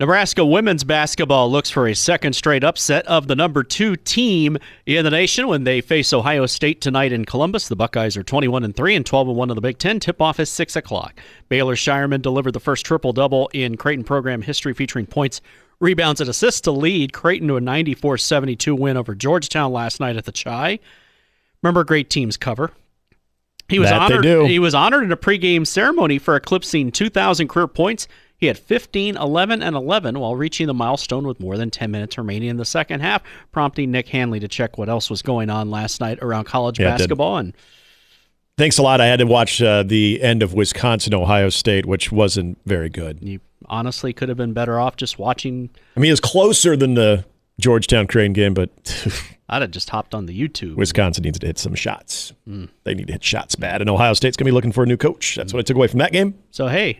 Nebraska women's basketball looks for a second straight upset of the number two team in the nation when they face Ohio State tonight in Columbus. The Buckeyes are 21 and three and 12 and one in the Big Ten. Tip off is six o'clock. Baylor Scheierman delivered the first triple double in Creighton program history, featuring points, rebounds, and assists to lead Creighton to a 94-72 win over Georgetown last night at the Chi. Remember, great teams cover. He was That honored. He was honored in a pregame ceremony for eclipsing 2,000 career points. He had 15, 11, and 11 while reaching the milestone with more than 10 minutes remaining in the second half, prompting Nick Hanley to check what else was going on last night around college Yeah, basketball. And Thanks a lot. I had to watch uh, the end of Wisconsin Ohio State, which wasn't very good. you honestly could have been better off just watching. I mean, it's closer than the Georgetown Crane game, but I'd have just hopped on the YouTube. Wisconsin needs to hit some shots. They need to hit shots bad, and Ohio State's going to be looking for a new coach. That's what I took away from that game. So, hey,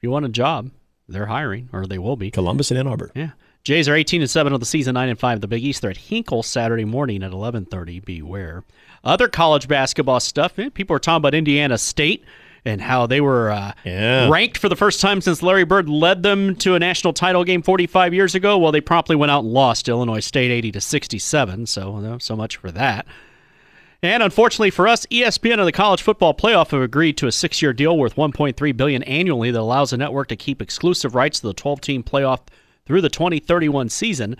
if you want a job, they're hiring, or they will be. Columbus and Ann Arbor. Yeah. Jays are 18 and 7 of the season, 9 and 5 of the Big East. They're at Hinkle Saturday morning at 11:30. Beware. Other college basketball stuff. eh, People are talking about Indiana State and how they were uh, Yeah. ranked for the first time since Larry Bird led them to a national title game 45 years ago. Well, they promptly went out and lost Illinois State 80 to 67. So, uh, so much for that. And unfortunately for us, ESPN and the College Football Playoff have agreed to a six-year deal worth 1.3 billion annually that allows the network to keep exclusive rights to the 12-team playoff through the 2031 season.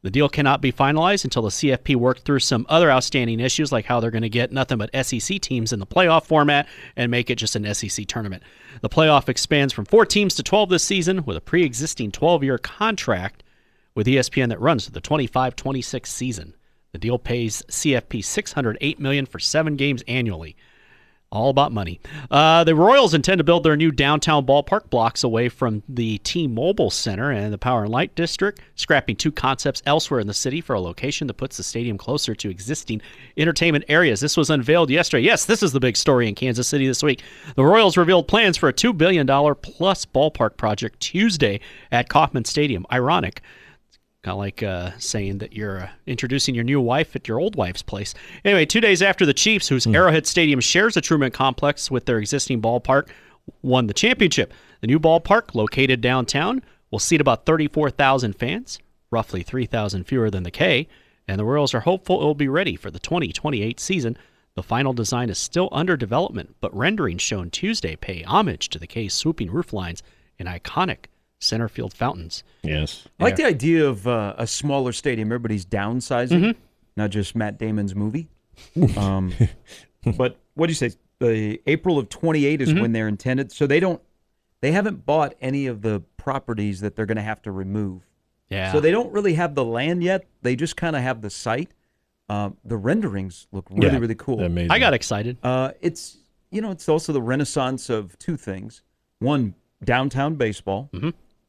The deal cannot be finalized until the CFP works through some other outstanding issues, like how they're going to get nothing but SEC teams in the playoff format and make it just an SEC tournament. The playoff expands from four teams to 12 this season, with a pre-existing 12-year contract with ESPN that runs through the 25-26 season. The deal pays CFP 608 million for seven games annually. All about money. Uh, the Royals intend to build their new downtown ballpark blocks away from the T-Mobile Center and the Power and Light District, scrapping two concepts elsewhere in the city for a location that puts the stadium closer to existing entertainment areas. This was unveiled yesterday. Yes, this is the big story in Kansas City this week. The Royals revealed plans for a $2 billion plus ballpark project Tuesday at Kauffman Stadium. Ironic. Kind of like uh, saying that you're uh, introducing your new wife at your old wife's place. Anyway, two days after the Chiefs, whose Arrowhead Stadium shares the Truman Complex with their existing ballpark, won the championship. The new ballpark, located downtown, will seat about 34,000 fans, roughly 3,000 fewer than the K, and the Royals are hopeful it will be ready for the 2028 season. The final design is still under development, but renderings shown Tuesday pay homage to the K's swooping roof lines and iconic center field fountains. Yes. I like the idea of uh, a smaller stadium. Everybody's downsizing, not just Matt Damon's movie. Um, but what do you say? The April of 28 is when they're intended. So they don't, they haven't bought any of the properties that they're going to have to remove. Yeah. So they don't really have the land yet. They just kind of have the site. Um, the renderings look really, Yeah. really cool. Amazing. I got excited. Uh, it's you know it's also the renaissance of two things: one, downtown baseball,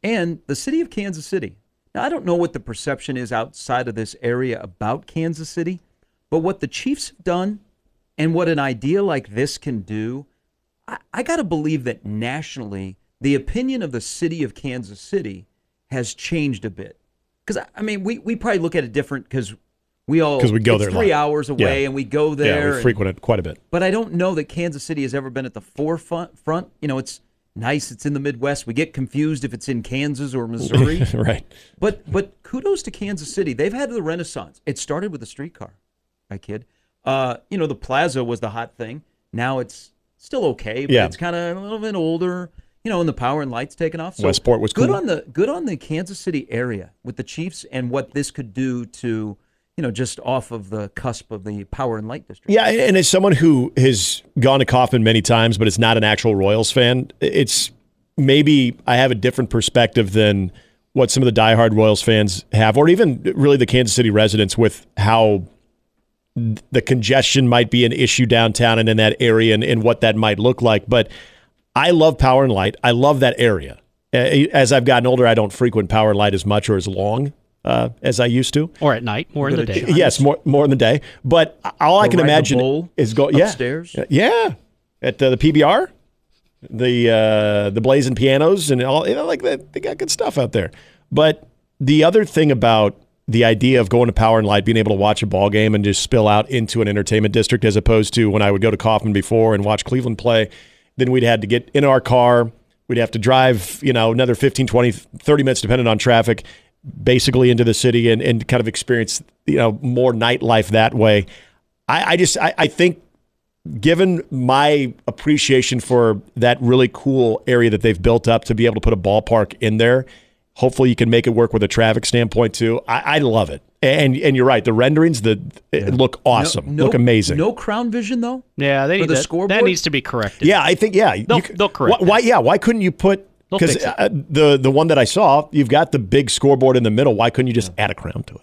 and the city of Kansas City. Now I don't know what the perception is outside of this area about Kansas City, but what the Chiefs have done and what an idea like this can do, I, I got to believe that nationally the opinion of the city of Kansas City has changed a bit. Because I mean, we we probably look at it different because we all because we go there three hours away Yeah. and we go there. Yeah, we and- frequent it quite a bit. but I don't know that Kansas City has ever been at the forefront. Front, you know, it's nice. It's in the Midwest. We get confused if it's in Kansas or Missouri. right. but but kudos to Kansas City. They've had the renaissance. It started with the streetcar. I kid. Uh, you know, the Plaza was the hot thing. Now it's still okay, but Yeah. it's kind of a little bit older. You know, and the power and lights taken off. So Westport was good cool. on the good on the Kansas City area with the Chiefs and what this could do to you know just off of the cusp of the power and light district. Yeah, and as someone who has gone to Kauffman many times, but is not an actual Royals fan, it's maybe I have a different perspective than what some of the diehard Royals fans have, or even really the Kansas City residents with how the congestion might be an issue downtown and in that area and, and what that might look like. But I love Power and Light. I love that area. As I've gotten older, I don't frequent Power and Light as much or as long uh, as I used to. or at night, more in the day. Giants. Yes, more more in the day. But all I Go can ride the imagine bull is go yeah upstairs? Yeah, at uh, the PBR, the uh, the blazing pianos and all. You know, like that. They got good stuff out there. But the other thing about the idea of going to Power and Light, being able to watch a ball game and just spill out into an entertainment district, as opposed to when I would go to Kauffman before and watch Cleveland play, then we'd had to get in our car, We'd have to drive, you know, another 15, 20, 30 minutes, depending on traffic, basically into the city and, and kind of experience, you know, more nightlife that way. I, I just, I, I think given my appreciation for that really cool area that they've built up to be able to put a ballpark in there, hopefully you can make it work with a traffic standpoint too. I, I love it. And and you're right, the renderings the look awesome, No- look amazing. No crown vision though. Yeah, they need the that, scoreboard? that needs to be corrected. Yeah, I think yeah. They'll- you they'll correct why, why? Yeah, why couldn't you put They'll because uh, the the one that I saw, you've got the big scoreboard in the middle. Why couldn't you just add a crown to it?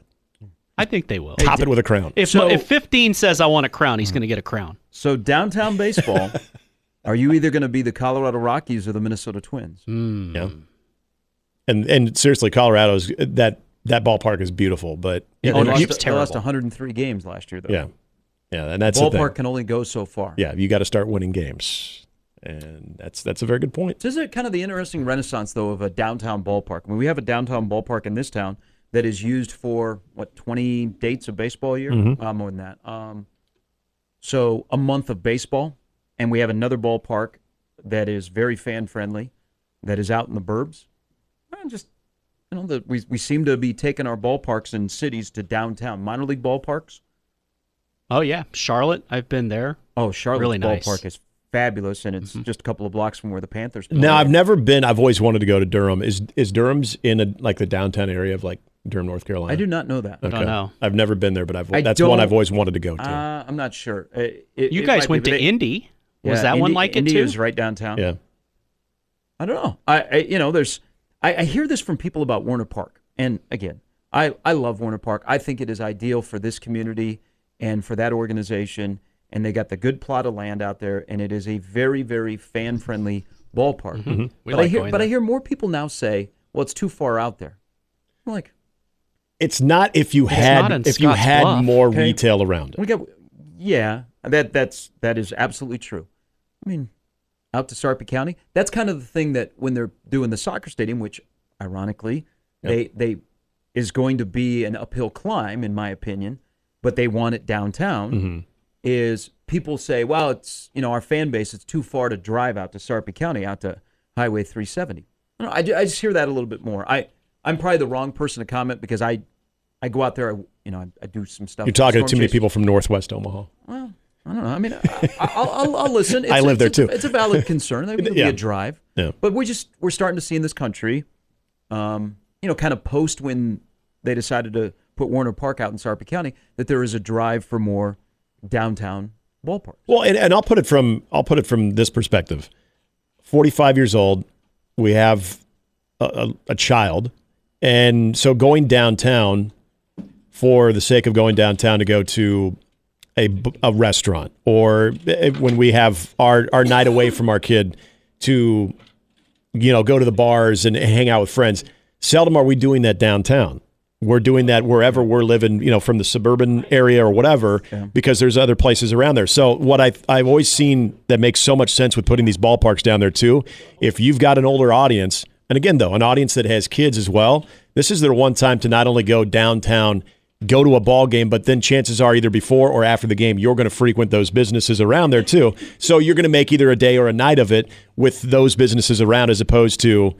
I think they will. Top it with a crown. If So- if 15 says I want a crown, he's hmm. going to get a crown. So downtown baseball, are you either going to be the Colorado Rockies or the Minnesota Twins? Hmm. Yeah. And and seriously, Colorado's uh, that that ballpark is beautiful, but Yeah, they, lost, they lost 103 games last year though. yeah, yeah, and that's the thing. Ballpark can only go so far. Yeah, you got to start winning games, and that's that's a very good point. This is kind of the interesting renaissance, though, of a downtown ballpark. I mean, we have a downtown ballpark in this town that is used for what 20 dates of baseball a year, uh, more than that. Um, so a month of baseball, and we have another ballpark that is very fan friendly, that is out in the burbs. Uh, just you know, that we we seem to be taking our ballparks in cities to downtown minor league ballparks. Oh yeah, Charlotte. I've been there. Oh, Charlotte's Really nice. ballpark is fabulous, and it's just a couple of blocks from where the Panthers. Play. Now, I've never been. I've always wanted to go to Durham. Is is Durham's in a, like the downtown area of like Durham, North Carolina? I do not know that. Okay. don't know. I've never been there, but I've I that's one I've always wanted to go to. Uh, I'm not sure. Uh, it- You it guys went be, to they- Indy. Was yeah, that one like Indy it too? is right downtown. yeah, I don't know. I, I you know, there's I, I hear this from people about Werner Park, and again, I I love Werner Park. I think it is ideal for this community and for that organization. And they got the good plot of land out there, and it is a very very fan friendly ballpark. Mm-hmm. But like I hear going but I hear more people now say, "Well, it's too far out there." I'm like, it's not if you had in if you had Bluff. more Okay. retail around it. we got yeah, that that's that is absolutely true. I mean, out to Sarpy County, that's kind of the thing that when they're doing the soccer stadium, which ironically they they is going to be an uphill climb in my opinion, but they want it downtown. Is people say, well, it's you know our fan base, it's too far to drive out to Sarpy County, out to Highway 370. I, don't know, I, I just hear that a little bit more. I I'm probably the wrong person to comment because I I go out there, I, you know, I, I do some stuff. You're talking to too many chase. people from Northwest Omaha. Well, I don't know. I mean, I, I'll, I'll, I'll listen. It's, I live there it's a- too. It's a valid concern. There will be Yeah. a drive. Yeah. But we just we're starting to see in this country, um, you know, kind of post when they decided to put Werner Park out in Sarpy County, that there is a drive for more downtown ballparks. Well, and, and I'll put it from I'll put it from this perspective. Forty five years old, we have a, a, a child, and so going downtown for the sake of going downtown to go to a, a restaurant or eh, when we have our, our night away from our kid to you know go to the bars and hang out with friends seldom are we doing that downtown we're doing that wherever we're living you know from the suburban area or whatever because there's other places around there. So what I, i've always seen that makes so much sense with putting these ballparks down there too. If you've got an older audience and again though an audience that has kids as well this is their one time to not only go downtown go to a ball game, but then chances are either before or after the game, you're going to frequent those businesses around there too. So you're going to make either a day or a night of it with those businesses around, as opposed to,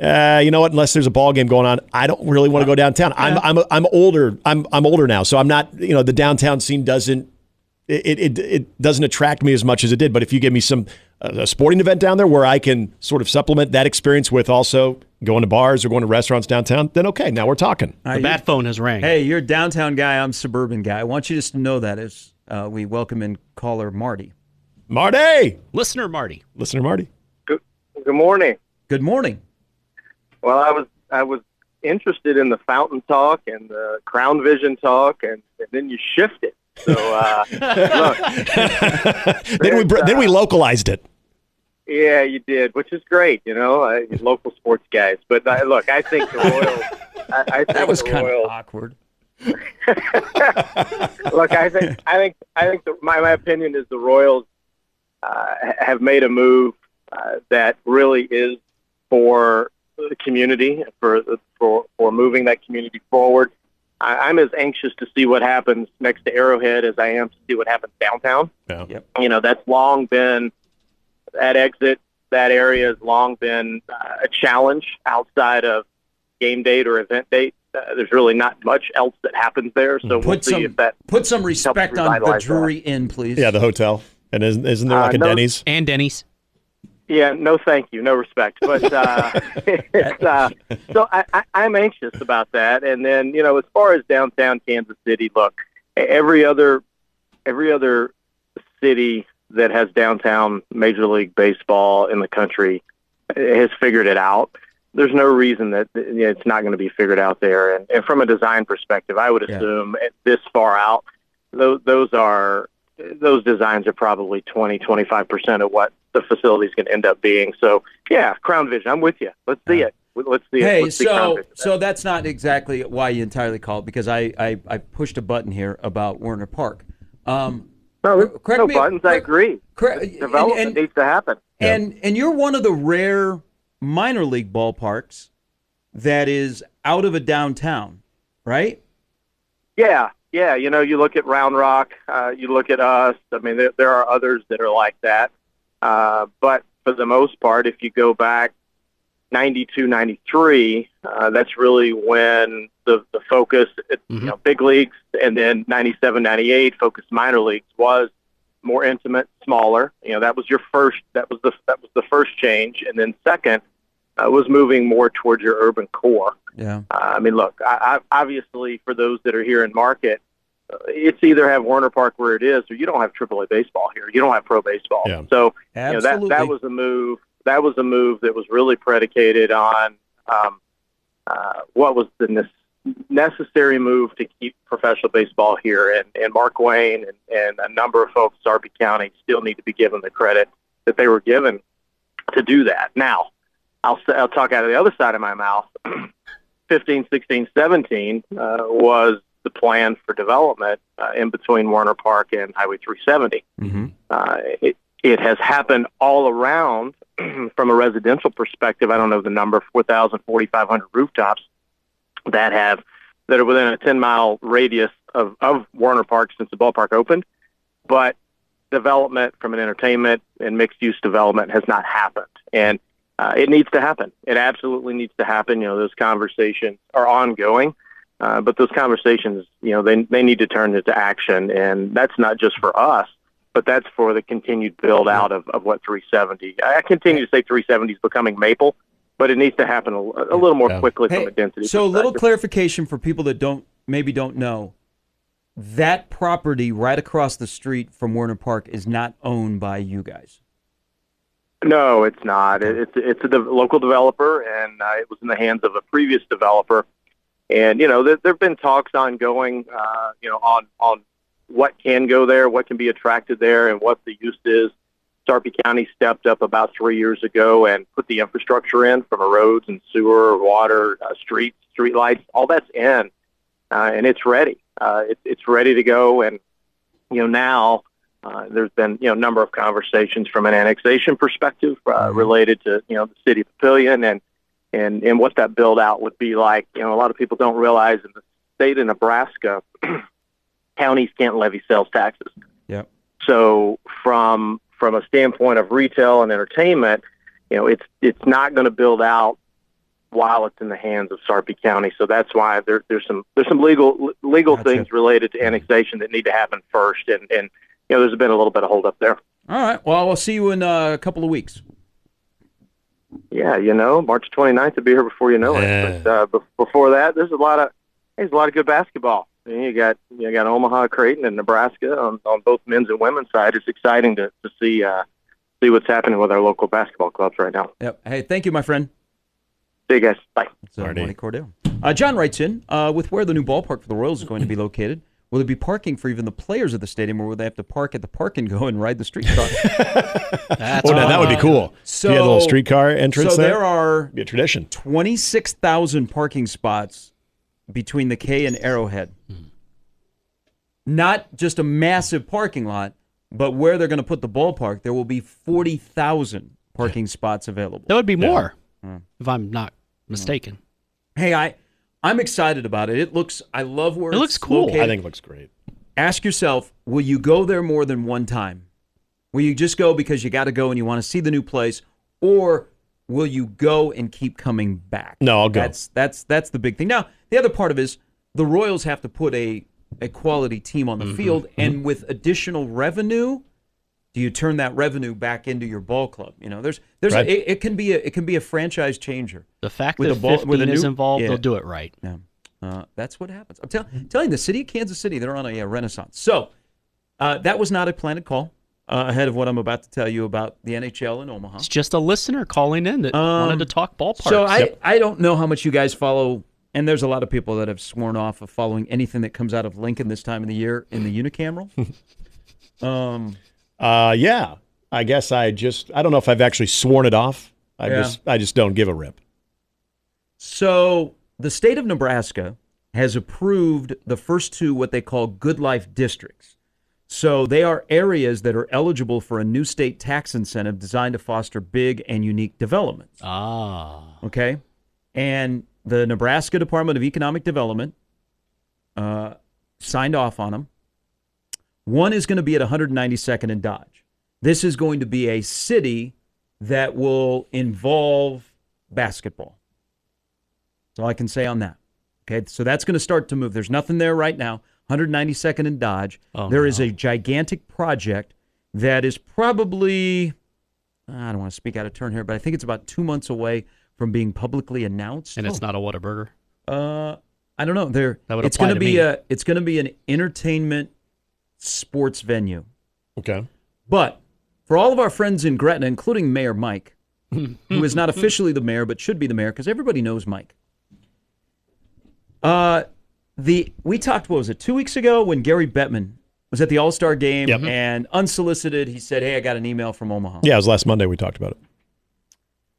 uh, you know what? Unless there's a ball game going on, I don't really want to go downtown. I'm I'm I'm older. I'm I'm older now, so I'm not. You know, the downtown scene doesn't it, it it doesn't attract me as much as it did. But if you give me some uh, a sporting event down there where I can sort of supplement that experience with also going to bars or going to restaurants downtown, then okay, now we're talking. All The right, bat phone has rang. Hey, you're a downtown guy. I'm suburban guy. I want you just to know that as uh, we welcome in caller Marty. Marty, Listener Marty. listener Marty. Good, good morning. Good morning. Well, I was I was interested in the fountain talk and the crown vision talk, and, and then you shifted. So uh, look, then we br- then we localized it. yeah, you did, which is great. You know, uh, local sports guys. But uh, look, I think the Royals. I, I think That was the kind of Royals, awkward. look, I think I think I think the, my my opinion is the Royals uh, have made a move uh, that really is for the community for for for moving that community forward. I, I'm as anxious to see what happens next to Arrowhead as I am to see what happens downtown. Yeah. Yep. You know, that's long been that exit. that area has long been uh, a challenge outside of game date or event date. Uh, there's really not much else that happens there, so we'll Put see some if that. put some respect on the revitalize that. Drury Inn, please. Yeah, the hotel. And isn't, isn't there Uh, like a no- Denny's? And Denny's. Yeah, no, thank you, no respect. But uh, it's, uh, so I, I, I'm anxious about that. And then you know, as far as downtown Kansas City, look, every other every other city that has downtown Major League Baseball in the country has figured it out. There's no reason that you know, it's not going to be figured out there. And, and from a design perspective, I would Yeah. assume at this far out, those, those are those designs are probably 20, 25 percent of what the facility is going to end up being. So, yeah, Crown Vision, I'm with you. Let's see it. Let's see it. Hey, Let's so so that's not exactly why you entirely called because I, I I pushed a button here about Werner Park. Um, no, correct no me- buttons. I agree. correct- Development and- needs to happen. And and you're one of the rare minor league ballparks that is out of a downtown, right? Yeah, yeah. You know, you look at Round Rock, uh, you look at us. I mean, there, there are others that are like that. Uh, but for the most part, if you go back 92, 93, uh, that's really when the, the focus, at, Mhm. you know, big leagues, and then 97, 98, focus minor leagues was more intimate, smaller. You know, that was your first. That was the that was the first change, and then second uh, was moving more towards your urban core. Yeah. Uh, I mean, look, I, I, obviously for those that are here in market, it's either have Werner Park where it is, or you don't have AAA baseball here. You don't have pro baseball. Yeah. So you know, that that was a move. That was a move that was really predicated on um, uh, what was the ne- necessary move to keep professional baseball here. And, and Mark Wayne and, and a number of folks in Sarpy County still need to be given the credit that they were given to do that. Now, I'll, s- I'll talk out of the other side of my mouth. 15, 16, 17 uh, was the plan for development uh, in between Werner Park and Highway 370 Mhm. uh, it, it has happened all around from a residential perspective. I don't know the number, 4,000, 4,500 rooftops that have that are within a 10 mile radius of, of Werner Park since the ballpark opened. But development from an entertainment and mixed use development has not happened. And uh, it needs to happen. It absolutely needs to happen. You know, those conversations are ongoing. Uh, but those conversations, you know, they, they need to turn into action. And that's not just for us, but that's for the continued build out of, of what 370. I continue to say 370 is becoming Maple, but it needs to happen a, a little more Yeah. quickly Hey, from a density so a little clarification for people that don't maybe don't know. That property right across the street from Werner Park is not owned by you guys. No, it's not. It, it's it's a de- local developer, and uh, it was in the hands of a previous developer. And you know, there there have been talks ongoing, uh, you know, on on what can go there, what can be attracted there, and what the use is. Sarpy County stepped up about three years ago and put the infrastructure in from a roads and sewer, water, uh, streets, street lights, all that's in, uh, and it's ready. Uh, it's it's ready to go, and you know now uh, there's been you know a number of conversations from an annexation perspective uh, Mhm. related to you know the city of Papillion and and and what that build out would be like. You know, a lot of people don't realize in the state of Nebraska, counties can't levy sales taxes. Yep. So from from a standpoint of retail and entertainment, you know, it's it's not going to build out while it's in the hands of Sarpy County. So that's why there, there's some there's some legal legal Gotcha. things related to annexation that need to happen first, and and you know, there's been a little bit of hold up there. All right. Well, I'll see you in uh, a couple of weeks. Yeah, you know, March 29th to be here before you know Yeah. it. But uh, be- before that, there's a lot of there's a lot of good basketball. And you got you got Omaha, Creighton, and Nebraska on, on both men's and women's side. It's exciting to, to see uh, see what's happening with our local basketball clubs right now. Yep. Hey, thank you, my friend. See you guys. Bye. It's uh, Marty. Marty Cordaro. Uh, John writes in uh, with where the new ballpark for the Royals is going to be located. Will there be parking for even the players of the stadium, or will they have to park at the park and go and ride the streetcar? That's Oh, now that would be cool. So you had a little streetcar entrance so there. there are be a tradition. 26,000 parking spots between the K and Arrowhead. Not just a massive parking lot, but where they're going to put the ballpark, there will be 40,000 parking spots available. That would be more, Hmm. if I'm not mistaken. Hey, I I'm excited about it. It looks I love where It it's looks cool. located. I think it looks great. Ask yourself, will you go there more than one time? Will you just go because you got to go and you want to see the new place or will you go and keep coming back? No, I'll go. That's that's that's the big thing. Now, the other part of it is the Royals have to put a a quality team on the Mm-hmm. field, and with additional revenue, do you turn that revenue back into your ball club? You know, there's there's Right. a, it, it can be a it can be a franchise changer. The fact With that a ball- 15 with a is new- involved, yeah. they'll do it right. Yeah. Uh, that's what happens. I'm tell, telling the city of Kansas City, they're on a, uh renaissance. So uh, that was not a planned call uh, ahead of what I'm about to tell you about the NHL in Omaha. It's just a listener calling in that wanted to talk ballparks. Um, So I, I don't know how much you guys follow, and there's a lot of people that have sworn off of following anything that comes out of Lincoln this time of the year in the unicameral. um, Uh, yeah. I guess I just I don't know if I've actually sworn it off. I Yeah. just I just don't give a rip. So the state of Nebraska has approved the first two what they call good life districts. So they are areas that are eligible for a new state tax incentive designed to foster big and unique developments. ah, Okay. And the Nebraska Department of Economic Development uh, signed off on them. One is going to be at 192nd and Dodge. This is going to be a city that will involve basketball. That's all I can say on that. Okay. So that's going to start to move. There's nothing there right now. 192nd and Dodge. Oh, There is a gigantic project that is probably I don't want to speak out of turn here, but I think it's about two months away from being publicly announced. and it's not a Whataburger. Uh, I don't know. There, That would it's going to to be me. a, it's going to be an entertainment sports venue. Okay. But for all of our friends in Gretna, including Mayor Mike, who is not officially the mayor but should be the mayor because everybody knows Mike. Uh, the we talked what was it two weeks ago when Gary Bettman was at the All Star game Yep. and unsolicited he said, "Hey, I got an email from Omaha." Yeah, it was last Monday we talked about it.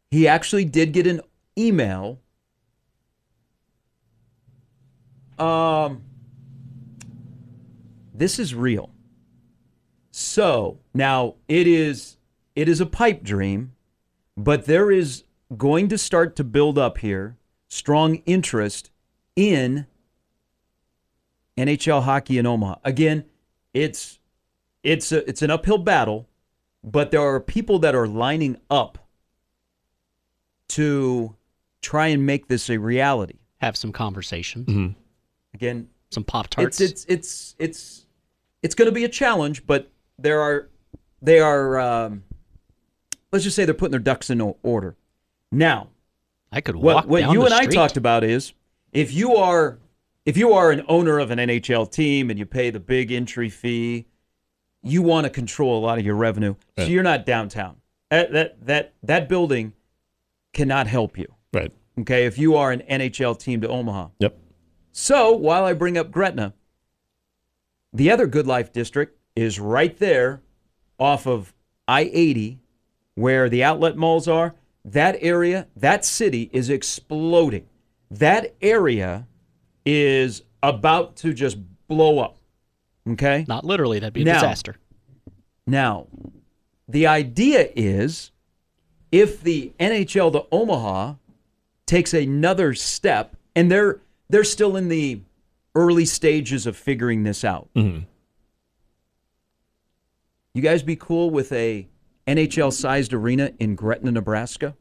he actually did get an email. Um, this is real. So now it is it is a pipe dream, but there is going to start to build up here strong interest in NHL hockey in Omaha. Again, it's it's a, it's an uphill battle, but there are people that are lining up to try and make this a reality. Have some conversation, Mm-hmm. Again, some Pop Tarts. it's it's it's it's it's going to be a challenge, but there are they are um, let's just say they're putting their ducks in order. Now, I could walk what what you and I talked about is if you are if you are an owner of an NHL team and you pay the big entry fee, you want to control a lot of your revenue. So you're not downtown. That that that that building cannot help you. Right. Okay, if you are an NHL team to Omaha. Yep. So while I bring up Gretna, the other Good Life district is right there off of I 80, where the outlet malls are. That area, that city is exploding. That area is about to just blow up. Okay? Not literally, that'd be a Now- disaster. Now, the idea is if the NHL to Omaha takes another step, and they're they're still in the early stages of figuring this out. Mm-hmm. You guys be cool with a NHL sized arena in Gretna, Nebraska?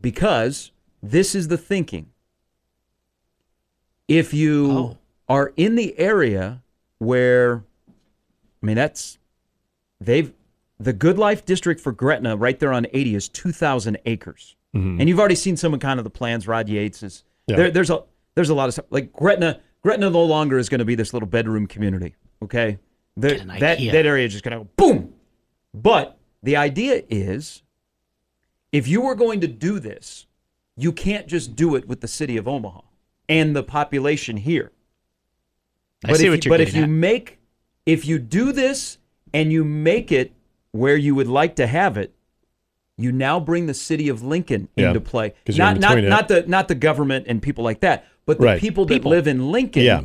Because this is the thinking. If you Oh. are in the area where I mean that's they've the Good Life District for Gretna right there on 80 is 2,000 acres, mm-hmm. and you've already seen some of kind of the plans. Rod Yates is Yeah. there, there's a there's a lot of stuff like Gretna. Gretna no longer is going to be this little bedroom community. Okay, The- that that area is just going to go boom. But the idea is, if you were going to do this, you can't just do it with the city of Omaha and the population here. I see if what you, you're but if you at. make if you do this and you make it where you would like to have it, you now bring the city of Lincoln Yeah, into play. Not in not it. not the not the government and people like that, but the Right. people that People. live in Lincoln Yeah.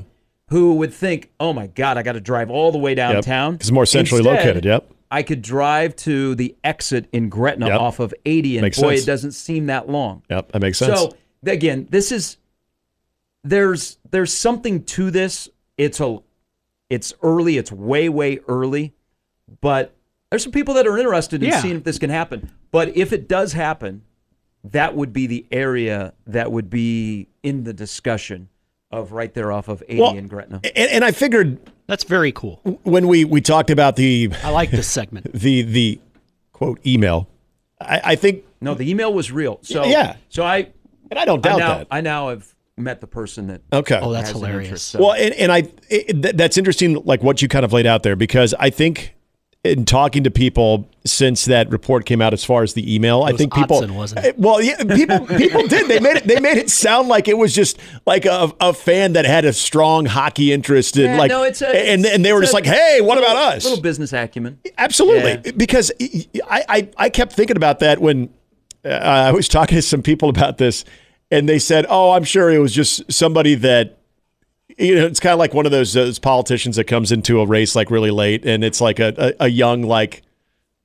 who would think, "Oh my god, I got to drive all the way Yep. downtown." 'Cause it's more centrally Instead, located. Yep. I could drive to the exit in Gretna Yep. off of 80 and Makes boy, sense. it doesn't seem that long. Yep. That makes sense. So again, this is there's there's something to this. It's a it's early. It's way way early, but there's some people that are interested in Yeah. seeing if this can happen. But if it does happen, that would be the area that would be in the discussion of right there off of 80 Well, and Gretna. And, and I figured That's very cool. when we we talked about the I like this segment. the the quote email, I, I think, No, the email was real. So Yeah. So I and I don't I doubt now that. I now have met the person that Okay. Oh, that's has an hilarious. interest, so- Well, and, and I it, that's interesting, like what you kind of laid out there, because I think in talking to people since that report came out, as far as the email, I was think people. Otson, wasn't Eh, it? Well, yeah, people people did. They made it. They made it sound like it was just like a, a fan that had a strong hockey interest in Yeah, like, no, it's a- and and they were just a like, hey, what about us? little business acumen. Absolutely, Yeah. because I, I I kept thinking about that when uh, I was talking to some people about this, and they said, "Oh, I'm sure it was just somebody that." You know, it's kind of like one of those, those politicians that comes into a race like really late, and it's like a, a, a young like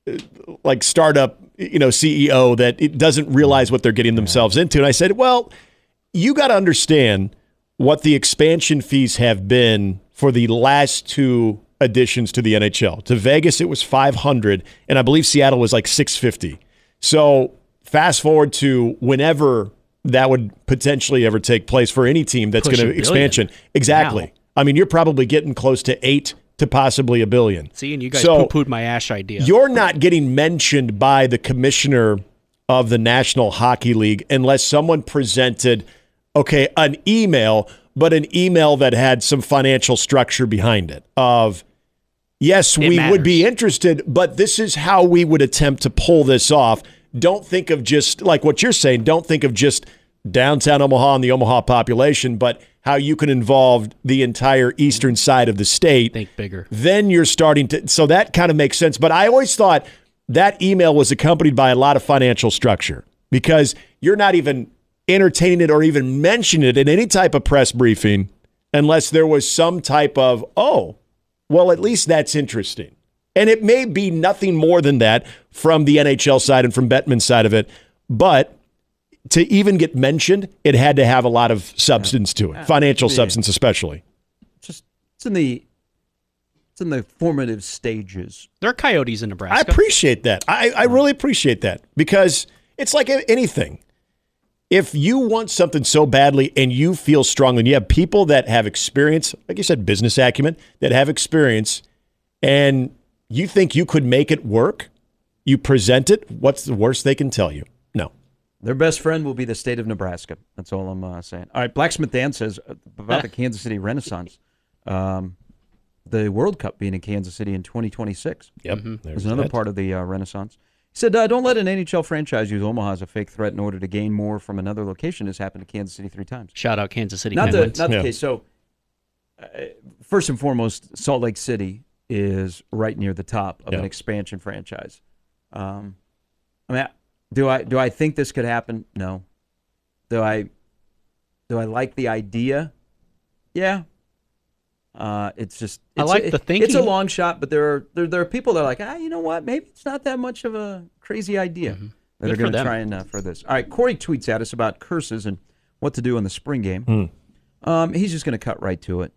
uh, like startup you know CEO that it doesn't realize what they're getting themselves into. And I said, well, you got to understand what the expansion fees have been for the last two additions to the NHL. To Vegas, it was 500, and I believe Seattle was like 650. So fast forward to whenever that would potentially ever take place for any team that's going to expansion. Exactly. I mean, you're probably getting close to eight to possibly a billion. See, and you guys So- poo-pooed my Ash idea. You're not getting mentioned by the commissioner of the National Hockey League unless someone presented, okay, an email, but an email that had some financial structure behind it of, yes, It we would be interested, but this is how we would attempt to pull this off. Don't think of just like what you're saying, don't think of just downtown Omaha and the Omaha population, but how you can involve the entire eastern side of the state. Think bigger. then you're starting to so that kind of makes sense. But i always thought that email was accompanied by a lot of financial structure because you're not even entertaining it or even mentioning it in any type of press briefing unless there was some type of oh well at least that's interesting and it may be nothing more than that from the nhl side and from bettman's side of it but to even get mentioned it had to have a lot of substance to it financial substance especially Just it's in the it's in the formative stages. There are coyotes in Nebraska. I appreciate that. I, I really appreciate that because it's like anything. If you want something so badly and you feel strongly, and you have people that have experience, like you said, business acumen, that have experience, and you think you could make it work, you present it, what's the worst they can tell you? No. Their best friend will be the state of Nebraska. That's all I'm uh, saying. All right, Blacksmith Dan says uh, about the Kansas City Renaissance, um, the World Cup being in Kansas City in 2026. Yep. There's another part of the uh, Renaissance. He said, uh, "Don't let an NHL franchise use Omaha as a fake threat in order to gain more from another location. This happened to Kansas City three times. Shout out Kansas City Not the Penguins. not the case. So, uh, first and foremost, Salt Lake City is right near the top of Yeah. an expansion franchise. Um, I mean, do I do I think this could happen? No. Do I do I like the idea? Yeah. Uh, it's just I like a, the It's a long shot, but there are there, there are people that are like, ah, you know what? Maybe it's not that much of a crazy idea that Mm-hmm. Good are going to try and uh, for this. All right, Corey tweets at us about curses and what to do in the spring game. Hmm. Um, he's just going to cut right to it.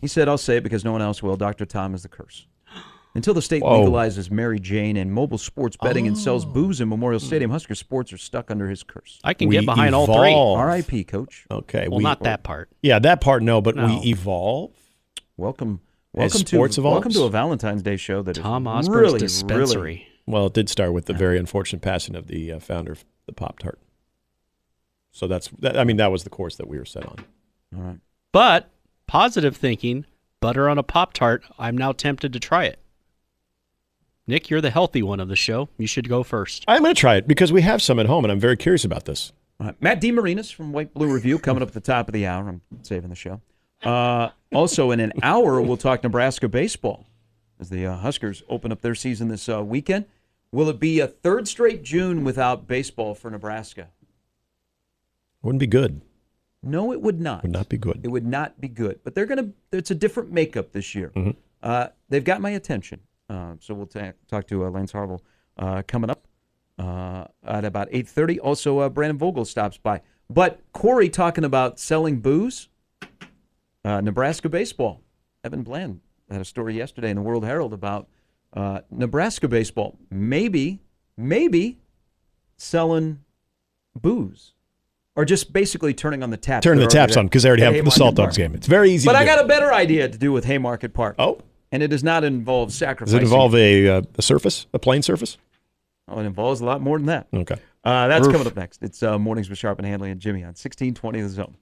He said, "I'll say it because no one else will." Dr. Tom is the curse. Until the state Whoa. legalizes Mary Jane and mobile sports betting and Oh. sells booze in Memorial Stadium, Husker sports are stuck under his curse. I can We get behind all three. R.I.P. Coach. Okay. Well, we, not that part. Yeah, that part, no, but No. we evolve. Welcome, As welcome sports to evolves? welcome to a Valentine's Day show that is Tom Osborne's really, dispensary. really Well, it did start with the very unfortunate passing of the uh, founder of the Pop Tart. So that's, that, I mean, that was the course that we were set on. all right. But positive thinking, butter on a Pop Tart, I'm now tempted to try it. Nick, you're the healthy one of the show. You should go first. I'm going to try it because we have some at home, and I'm very curious about this. All right. Matt DeMarinis from White Blue Review coming up at the top of the hour. I'm saving the show. Uh, also, in an hour, we'll talk Nebraska baseball as the uh, Huskers open up their season this uh, weekend. Will it be a third straight June without baseball for Nebraska? Wouldn't be good. No, it would not. Would not be good. It would not be good. But they're going to. It's a different makeup this year. Uh, they've got my attention. Uh, so we'll ta- talk to uh, Lance Harville uh, coming up uh, at about eight thirty. Also, uh, Brandon Vogel stops by. But Corey talking about selling booze. Uh, Nebraska baseball. Evan Bland had a story yesterday in the World Herald about uh, Nebraska baseball. Maybe, maybe selling booze, or just basically turning on the taps. Turning the that are already taps on because they already have the Salt. Dogs game. It's very easy. But I do. got a better idea to do with Haymarket Park. Oh, and it does not involve does it involve a, uh, a surface, a plane surface? Oh, it involves a lot more than that. Okay. Uh, that's Roof. coming up next. It's uh, mornings with Sharp and Hanley and Jimmy on sixteen twenty the zone.